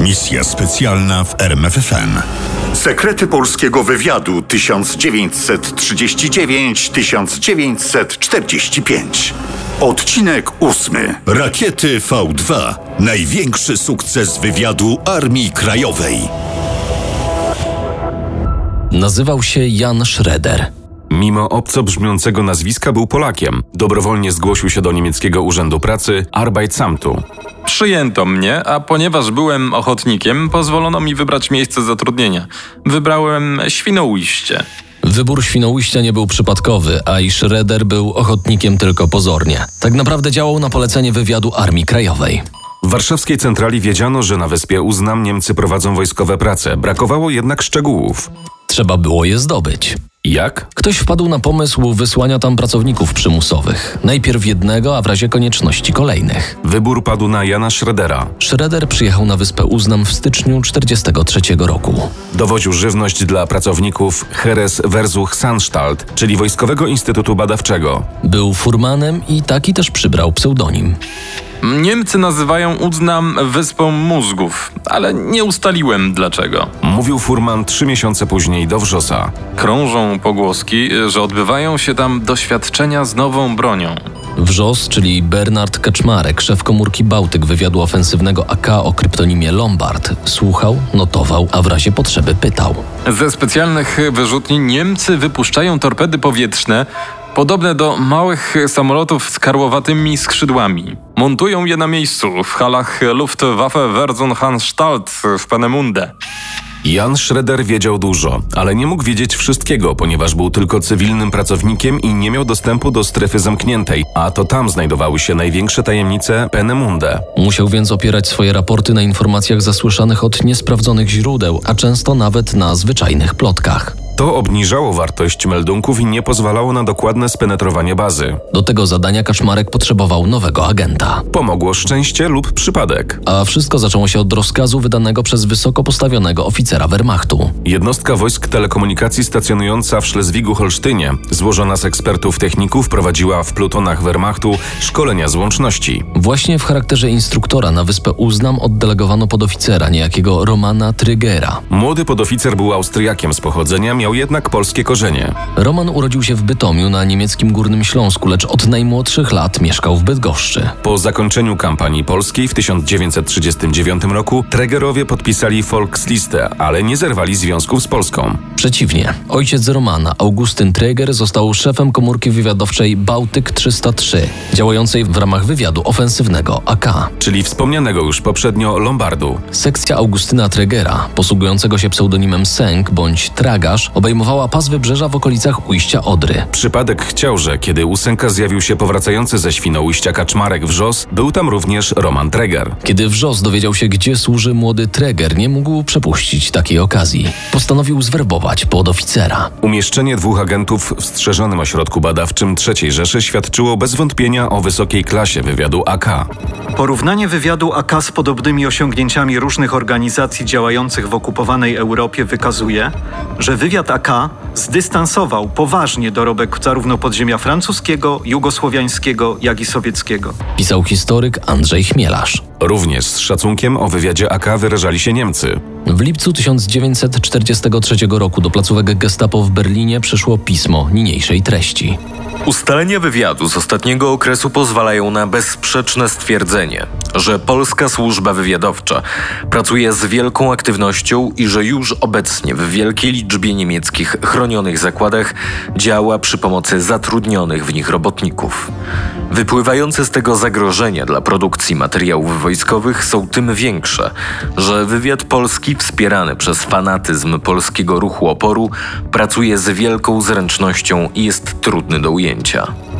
Misja specjalna w RMFFM. Sekrety polskiego wywiadu 1939-1945. Odcinek ósmy. Rakiety V2. Największy sukces wywiadu Armii Krajowej. Nazywał się Jan Schroeder. Mimo obco brzmiącego nazwiska był Polakiem. Dobrowolnie zgłosił się do niemieckiego urzędu pracy Arbeitsamtu. Przyjęto mnie, a ponieważ byłem ochotnikiem, pozwolono mi wybrać miejsce zatrudnienia. Wybrałem Świnoujście. Wybór Świnoujścia nie był przypadkowy, a i Schroeder był ochotnikiem tylko pozornie. Tak naprawdę działał na polecenie wywiadu Armii Krajowej. W warszawskiej centrali wiedziano, że na wyspie Uznam Niemcy prowadzą wojskowe prace. Brakowało jednak szczegółów. Trzeba było je zdobyć. Jak? Ktoś wpadł na pomysł wysłania tam pracowników przymusowych. Najpierw jednego, a w razie konieczności kolejnych. Wybór padł na Jana Schroedera. Schroeder przyjechał na wyspę Uznam w styczniu 1943 roku. Dowoził żywność dla pracowników Heres Versuch Sanstalt, czyli Wojskowego Instytutu Badawczego. Był furmanem i taki też przybrał pseudonim. Niemcy nazywają Uznam wyspą mózgów, ale nie ustaliłem dlaczego. Mówił furman trzy miesiące później do Wrzosa. Krążą pogłoski, że odbywają się tam doświadczenia z nową bronią. Wrzos, czyli Bernard Kaczmarek, szef komórki Bałtyk wywiadu ofensywnego AK o kryptonimie Lombard, słuchał, notował, a w razie potrzeby pytał. Ze specjalnych wyrzutni Niemcy wypuszczają torpedy powietrzne, podobne do małych samolotów z karłowatymi skrzydłami. Montują je na miejscu w halach Luftwaffe Versenhanstalt w Panemunde. Jan Schroeder wiedział dużo, ale nie mógł wiedzieć wszystkiego, ponieważ był tylko cywilnym pracownikiem i nie miał dostępu do strefy zamkniętej, a to tam znajdowały się największe tajemnice Penemunde. Musiał więc opierać swoje raporty na informacjach zasłyszanych od niesprawdzonych źródeł, a często nawet na zwyczajnych plotkach. To obniżało wartość meldunków i nie pozwalało na dokładne spenetrowanie bazy. Do tego zadania Kaczmarek potrzebował nowego agenta. Pomogło szczęście lub przypadek. A wszystko zaczęło się od rozkazu wydanego przez wysoko postawionego oficera Wehrmachtu. Jednostka wojsk telekomunikacji stacjonująca w Szlezwigu-Holsztynie, złożona z ekspertów techników, prowadziła w plutonach Wehrmachtu szkolenia z łączności. Właśnie w charakterze instruktora na wyspę Uznam oddelegowano podoficera niejakiego Romana Trygera. Młody podoficer był Austriakiem z pochodzenia, miał jednak polskie korzenie. Roman urodził się w Bytomiu na niemieckim Górnym Śląsku, lecz od najmłodszych lat mieszkał w Bydgoszczy. Po zakończeniu kampanii polskiej w 1939 roku Tregerowie podpisali Volkslistę, ale nie zerwali związków z Polską. Przeciwnie, ojciec Romana, Augustyn Treger, został szefem komórki wywiadowczej Bałtyk 303, działającej w ramach wywiadu ofensywnego AK. Czyli wspomnianego już poprzednio Lombardu. Sekcja Augustyna Tregera, posługującego się pseudonimem Sęk bądź Tragarz, obejmowała pas wybrzeża w okolicach ujścia Odry. Przypadek chciał, że kiedy u Sęka zjawił się powracający ze Świnoujścia kaczmarek Wrzos, był tam również Roman Treger. Kiedy Wrzos dowiedział się, gdzie służy młody Treger, nie mógł przepuścić takiej okazji. Postanowił zwerbować podoficera. Umieszczenie dwóch agentów w strzeżonym ośrodku badawczym III Rzeszy świadczyło bez wątpienia o wysokiej klasie wywiadu AK. Porównanie wywiadu AK z podobnymi osiągnięciami różnych organizacji działających w okupowanej Europie wykazuje, że wywiad AK zdystansował poważnie dorobek zarówno podziemia francuskiego, jugosłowiańskiego, jak i sowieckiego. Pisał historyk Andrzej Chmielarz. Również z szacunkiem o wywiadzie AK wyrażali się Niemcy. W lipcu 1943 roku do placówek Gestapo w Berlinie przyszło pismo niniejszej treści. Ustalenia wywiadu z ostatniego okresu pozwalają na bezsprzeczne stwierdzenie, że polska służba wywiadowcza pracuje z wielką aktywnością i że już obecnie w wielkiej liczbie niemieckich chronionych zakładach działa przy pomocy zatrudnionych w nich robotników. Wypływające z tego zagrożenia dla produkcji materiałów wojskowych są tym większe, że wywiad polski wspierany przez fanatyzm polskiego ruchu oporu pracuje z wielką zręcznością i jest trudny do ujęcia. zdjęcia.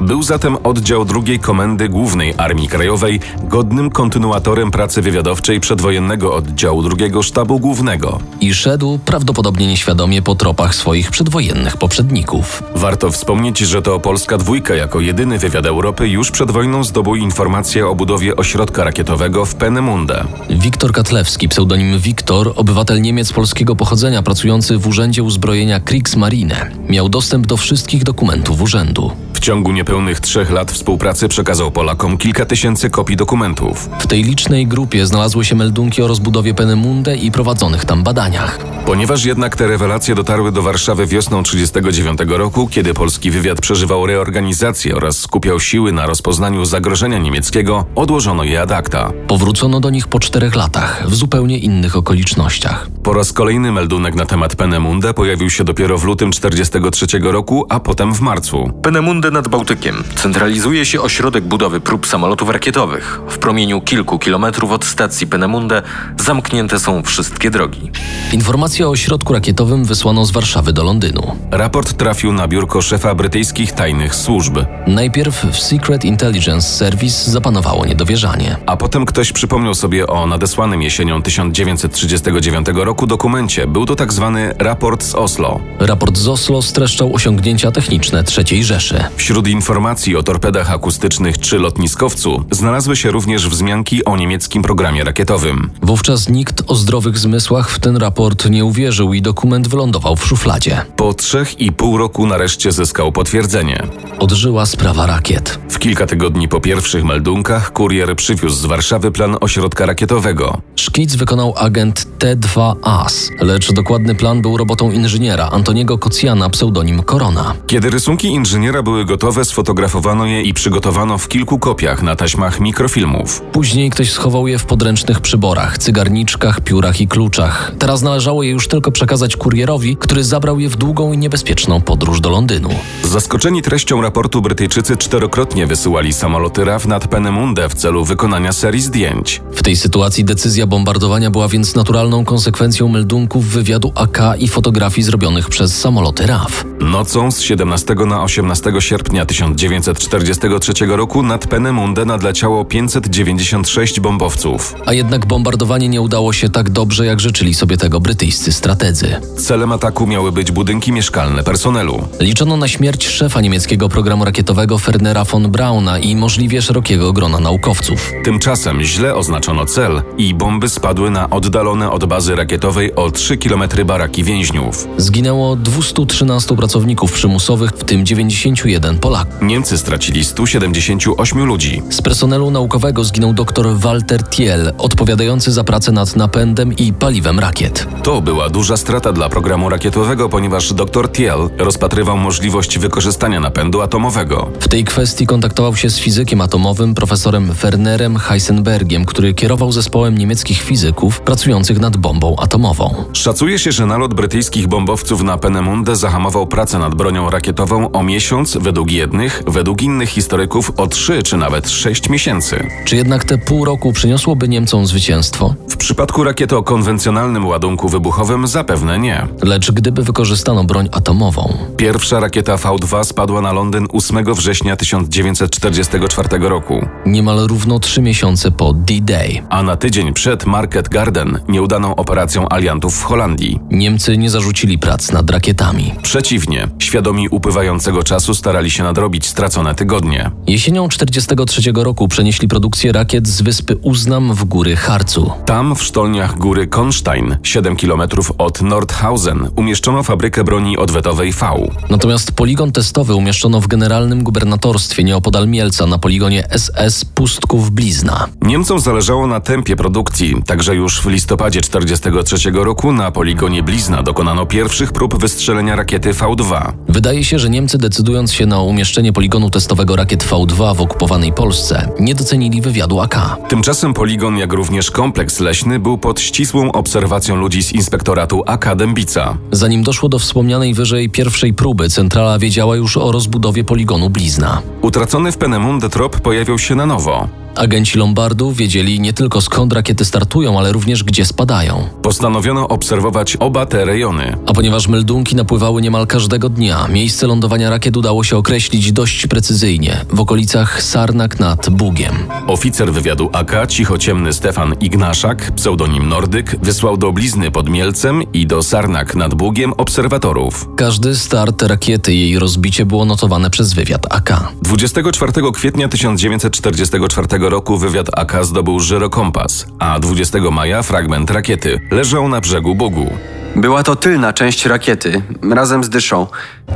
Był zatem oddział drugiej Komendy Głównej Armii Krajowej godnym kontynuatorem pracy wywiadowczej przedwojennego oddziału drugiego Sztabu Głównego. I szedł prawdopodobnie nieświadomie po tropach swoich przedwojennych poprzedników. Warto wspomnieć, że to Polska Dwójka jako jedyny wywiad Europy już przed wojną zdobył informacje o budowie ośrodka rakietowego w Penemunde. Wiktor Katlewski, pseudonim Wiktor, obywatel Niemiec polskiego pochodzenia pracujący w Urzędzie Uzbrojenia Kriegsmarine, miał dostęp do wszystkich dokumentów urzędu. W ciągu niepełnych trzech lat współpracy przekazał Polakom kilka tysięcy kopii dokumentów. W tej licznej grupie znalazły się meldunki o rozbudowie Penemunde i prowadzonych tam badaniach. Ponieważ jednak te rewelacje dotarły do Warszawy wiosną 1939 roku, kiedy polski wywiad przeżywał reorganizację oraz skupiał siły na rozpoznaniu zagrożenia niemieckiego, odłożono je ad acta. Powrócono do nich po czterech latach, w zupełnie innych okolicznościach. Po raz kolejny meldunek na temat Penemunde pojawił się dopiero w lutym 1943 roku, a potem w marcu. Penemunde nad Bałtykiem centralizuje się ośrodek budowy prób samolotów rakietowych. W promieniu kilku kilometrów od stacji Penemunde zamknięte są wszystkie drogi. Informacje o ośrodku rakietowym wysłano z Warszawy do Londynu. Raport trafił na biurko szefa brytyjskich tajnych służb, Najpierw w Secret Intelligence Service zapanowało niedowierzanie. a potem ktoś przypomniał sobie o nadesłanym jesienią 1939 roku dokumencie. Był to tak zwany raport z Oslo. Raport z Oslo streszczał osiągnięcia techniczne III Rzeszy. Wśród informacji o torpedach akustycznych czy lotniskowcu znalazły się również wzmianki o niemieckim programie rakietowym. Wówczas nikt o zdrowych zmysłach w ten raport nie uwierzył i dokument wylądował w szufladzie. Po trzech i pół roku nareszcie zyskał potwierdzenie. Odżyła sprawa rakiet. W kilka tygodni po pierwszych meldunkach kurier przywiózł z Warszawy plan ośrodka rakietowego. Szkic wykonał agent T2AS, lecz dokładny plan był robotą inżyniera Antoniego Kocjana, pseudonim Korona. Kiedy rysunki inżyniera były gotowe, sfotografowano je i przygotowano w kilku kopiach na taśmach mikrofilmów. Później ktoś schował je w podręcznych przyborach, cygarniczkach, piórach i kluczach. Teraz należało je już tylko przekazać kurierowi, który zabrał je w długą i niebezpieczną podróż do Londynu. Zaskoczeni treścią raportu Brytyjczycy czterokrotnie wysyłali samoloty RAF nad Penemunde w celu wykonania serii zdjęć. W tej sytuacji decyzja bombardowania była więc naturalną konsekwencją meldunków wywiadu AK i fotografii zrobionych przez samoloty RAF. Nocą z 17 na 18 sierpnia 1943 roku nad Penemunde nadleciało 596 bombowców. A jednak bombardowanie nie udało się tak dobrze, jak życzyli sobie tego brytyjscy strategzy. Celem ataku miały być budynki mieszkalne personelu. Liczono na śmierć szefa niemieckiego programu rakietowego Fernera von Brauna i możliwie szerokiego grona naukowców. Tymczasem źle oznaczono cel i bomby spadły na oddalone od bazy rakietowej o 3 km baraki więźniów. Zginęło 213 pracowników przymusowych, w tym 91 Polaków. Niemcy stracili 178 ludzi. Z personelu naukowego zginął dr Walter Thiel, odpowiadający za pracę nad napędem i paliwem rakiet. To była duża strata dla programu rakietowego, ponieważ dr Thiel rozpatrywał możliwość wykorzystania napędu atomowego. W tej kwestii kontaktował się z fizykiem atomowym profesorem Wernerem Heisenbergiem, który kierował zespołem niemieckich fizyków pracujących nad bombą atomową. Szacuje się, że nalot brytyjskich bombowców na Penemunde zahamował pracę nad bronią rakietową o miesiąc, według jednych, według innych historyków o 3 czy nawet 6 miesięcy. Czy jednak te pół roku przyniosłoby Niemcom zwycięstwo? W przypadku rakiety o konwencjonalnym ładunku wybuchowym zapewne nie. Lecz gdyby wykorzystano broń atomową, Pierwsza rakieta V2 spadła na Londyn 8 września 1944 roku, niemal równo trzy miesiące po D-Day, a na tydzień przed Market Garden nieudaną operacją aliantów w Holandii. Niemcy nie zarzucili prac nad rakietami. Przeciwnie, świadomi upływającego czasu starali się nadrobić stracone tygodnie. Jesienią 1943 roku przenieśli produkcję rakiet z wyspy Uznam w góry Harcu. Tam, w sztolniach góry Konstein, 7 km od Nordhausen, umieszczono fabrykę broni odwetowej V. Natomiast poligon testowy umieszczono w generalnym gubernatorstwie nieopodal Mielca na poligonie SS Pustków Blizna. Niemcom zależało na tempie produkcji, także już w listopadzie 1943 roku na poligonie Blizna dokonano pierwszych prób wystrzelenia rakiety V2. Wydaje się, że Niemcy decydując się na umieszczenie poligonu testowego rakiet V2 w okupowanej Polsce, nie docenili wywiadu AK. Tymczasem poligon, jak również kompleks leśny, był pod ścisłą obserwacją ludzi z inspektoratu AK Dębica. Zanim doszło do wspomnianej wyżej pierwszej próby, centrala wiedziała już o rozbudowie poligonu Blizna. Utracony w Penemunde trop pojawiał się na nowo. Agenci Lombardu wiedzieli nie tylko skąd rakiety startują, ale również gdzie spadają. Postanowiono obserwować oba te rejony. A ponieważ meldunki napływały niemal każdego dnia, miejsce lądowania rakiet udało się określić dość precyzyjnie w okolicach Sarnak nad Bugiem. Oficer wywiadu AK, cichociemny Stefan Ignaszak, pseudonim Nordyk, wysłał do blizny pod Mielcem i do Sarnak nad Bugiem obserwatorów. Każdy start rakiety i jej rozbicie było notowane przez wywiad AK. 24 kwietnia 1944 roku wywiad AK zdobył żyrokompas, a 20 maja fragment rakiety leżał na brzegu Bugu. Była to tylna część rakiety, razem z dyszą.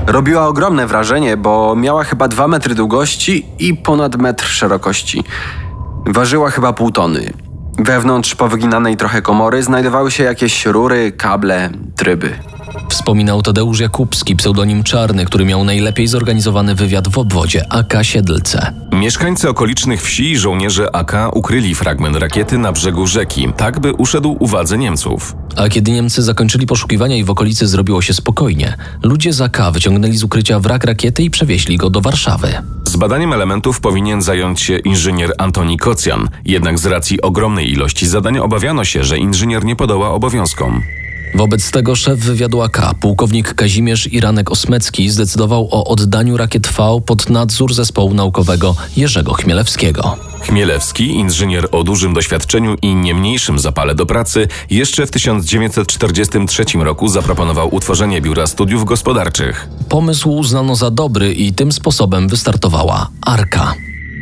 Robiła ogromne wrażenie, bo miała chyba 2 metry długości i ponad metr szerokości. Ważyła chyba pół tony. Wewnątrz powyginanej trochę komory znajdowały się jakieś rury, kable, tryby. Wspominał Tadeusz Jakubski, pseudonim Czarny, który miał najlepiej zorganizowany wywiad w obwodzie AK Siedlce. Mieszkańcy okolicznych wsi i żołnierze AK ukryli fragment rakiety na brzegu rzeki, tak by uszedł uwadze Niemców. A kiedy Niemcy zakończyli poszukiwania i w okolicy zrobiło się spokojnie, ludzie z AK wyciągnęli z ukrycia wrak rakiety i przewieźli go do Warszawy. Z badaniem elementów powinien zająć się inżynier Antoni Kocjan, jednak z racji ogromnej ilości zadań obawiano się, że inżynier nie podoła obowiązkom. Wobec tego szef wywiadu AK, pułkownik Kazimierz Iranek Osmecki, zdecydował o oddaniu rakiet V pod nadzór zespołu naukowego Jerzego Chmielewskiego. Chmielewski, inżynier o dużym doświadczeniu i nie mniejszym zapale do pracy, jeszcze w 1943 roku zaproponował utworzenie Biura Studiów Gospodarczych. Pomysł uznano za dobry i tym sposobem wystartowała Arka.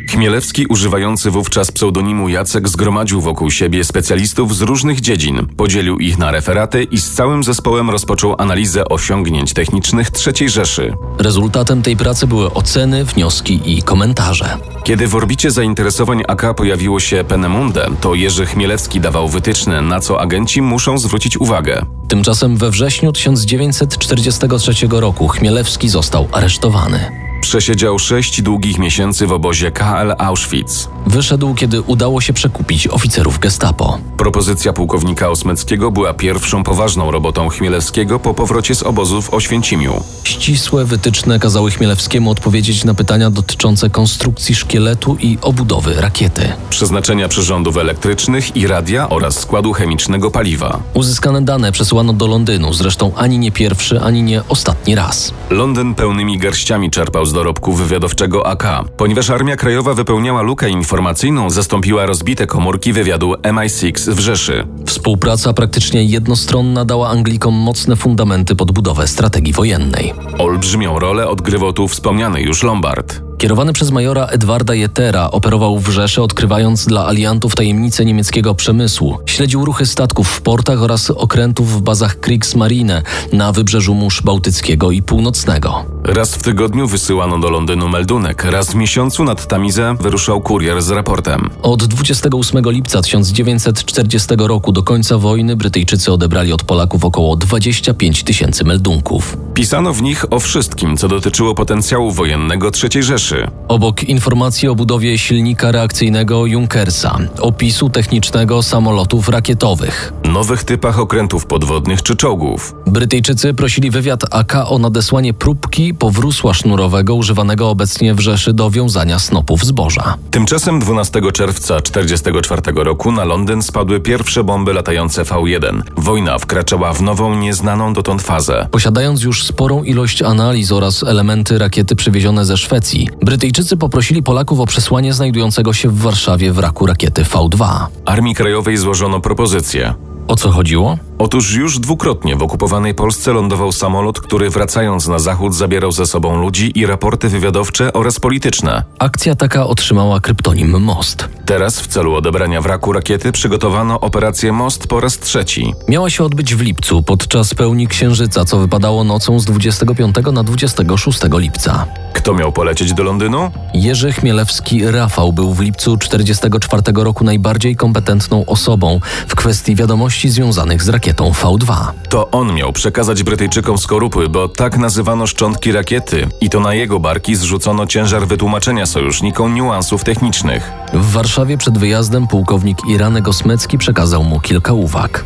Chmielewski, używający wówczas pseudonimu Jacek, zgromadził wokół siebie specjalistów z różnych dziedzin, podzielił ich na referaty i z całym zespołem rozpoczął analizę osiągnięć technicznych III Rzeszy. Rezultatem tej pracy były oceny, wnioski i komentarze. Kiedy w orbicie zainteresowań AK pojawiło się Penemunde, to Jerzy Chmielewski dawał wytyczne, na co agenci muszą zwrócić uwagę. Tymczasem we wrześniu 1943 roku Chmielewski został aresztowany. Przesiedział sześć długich miesięcy w obozie KL Auschwitz. Wyszedł, kiedy udało się przekupić oficerów gestapo. Propozycja pułkownika Osmeckiego była pierwszą poważną robotą Chmielewskiego po powrocie z obozu w Oświęcimiu. Ścisłe wytyczne kazały Chmielewskiemu odpowiedzieć na pytania dotyczące konstrukcji szkieletu i obudowy rakiety. Przeznaczenia przyrządów elektrycznych i radia oraz składu chemicznego paliwa. Uzyskane dane przesyłano do Londynu, zresztą ani nie pierwszy, ani nie ostatni raz. Londyn pełnymi garściami czerpał z dorobku wywiadowczego AK. Ponieważ Armia Krajowa wypełniała lukę informacyjną, zastąpiła rozbite komórki wywiadu MI6 w Rzeszy. Współpraca praktycznie jednostronna dała Anglikom mocne fundamenty pod budowę strategii wojennej. Olbrzymią rolę odgrywał tu wspomniany już Lombard. Kierowany przez majora Edwarda Jetera operował w Rzeszy, odkrywając dla aliantów tajemnice niemieckiego przemysłu. Śledził ruchy statków w portach oraz okrętów w bazach Kriegsmarine na wybrzeżu Mórz Bałtyckiego i Północnego. Raz w tygodniu wysyłano do Londynu meldunek, raz w miesiącu nad Tamizę wyruszał kurier z raportem. Od 28 lipca 1940 roku do końca wojny Brytyjczycy odebrali od Polaków około 25 tysięcy meldunków. Pisano w nich o wszystkim, co dotyczyło potencjału wojennego III Rzeszy. Obok informacji o budowie silnika reakcyjnego Junkersa, opisu technicznego samolotów rakietowych. Nowych typach okrętów podwodnych czy czołgów. Brytyjczycy prosili wywiad AK o nadesłanie próbki powrósła sznurowego używanego obecnie w Rzeszy do wiązania snopów zboża. Tymczasem 12 czerwca 1944 roku na Londyn spadły pierwsze bomby latające V1. Wojna wkraczała w nową, nieznaną dotąd fazę. Posiadając już sporą ilość analiz oraz elementy rakiety przywiezione ze Szwecji, Brytyjczycy poprosili Polaków o przesłanie znajdującego się w Warszawie wraku rakiety V2. Armii Krajowej złożono propozycję. O co chodziło? Otóż już dwukrotnie w okupowanej Polsce lądował samolot, który wracając na zachód zabierał ze sobą ludzi i raporty wywiadowcze oraz polityczne. Akcja taka otrzymała kryptonim Most. Teraz w celu odebrania wraku rakiety przygotowano operację Most po raz trzeci. Miała się odbyć w lipcu podczas pełni księżyca, co wypadało nocą z 25 na 26 lipca. Kto miał polecieć do Londynu? Jerzy Chmielewski Rafał był w lipcu 1944 roku najbardziej kompetentną osobą w kwestii wiadomości związanych z rakietą V2. To on miał przekazać Brytyjczykom skorupy, bo tak nazywano szczątki rakiety i to na jego barki zrzucono ciężar wytłumaczenia sojusznikom niuansów technicznych. W Warszawie przed wyjazdem pułkownik Iranek Osmecki przekazał mu kilka uwag.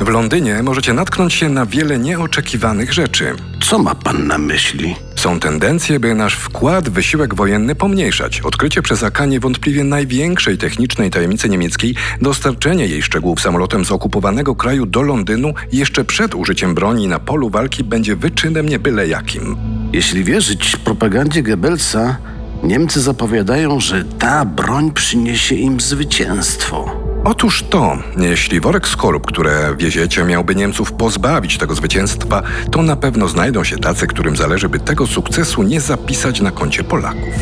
W Londynie możecie natknąć się na wiele nieoczekiwanych rzeczy. Co ma pan na myśli? Są tendencje, by nasz wkład w wysiłek wojenny pomniejszać. Odkrycie przez AK niewątpliwie największej technicznej tajemnicy niemieckiej, dostarczenie jej szczegółów samolotem z okupowanego kraju do Londynu jeszcze przed użyciem broni na polu walki będzie wyczynem nie byle jakim. Jeśli wierzyć propagandzie Goebbelsa, Niemcy zapowiadają, że ta broń przyniesie im zwycięstwo. Otóż to, jeśli worek skorup, które wieziecie, miałby Niemców pozbawić tego zwycięstwa, to na pewno znajdą się tacy, którym zależy, by tego sukcesu nie zapisać na koncie Polaków.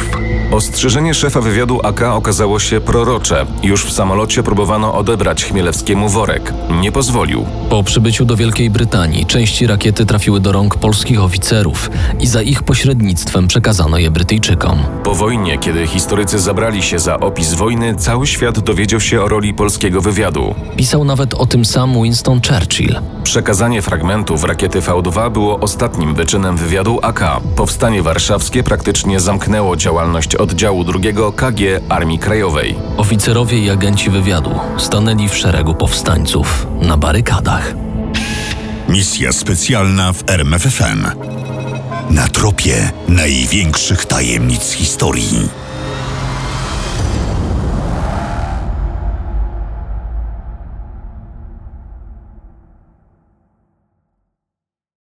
Ostrzeżenie szefa wywiadu AK okazało się prorocze. Już w samolocie próbowano odebrać Chmielewskiemu worek. Nie pozwolił. Po przybyciu do Wielkiej Brytanii części rakiety trafiły do rąk polskich oficerów i za ich pośrednictwem przekazano je Brytyjczykom. Po wojnie, kiedy historycy zabrali się za opis wojny, cały świat dowiedział się o roli polskiego wywiadu. Pisał nawet o tym sam Winston Churchill. Przekazanie fragmentów rakiety V2 było ostatnim wyczynem wywiadu AK. Powstanie warszawskie praktycznie zamknęło działalność oddziału drugiego KG Armii Krajowej. Oficerowie i agenci wywiadu stanęli w szeregu powstańców na barykadach. Misja specjalna w RMFFM. Na tropie największych tajemnic historii.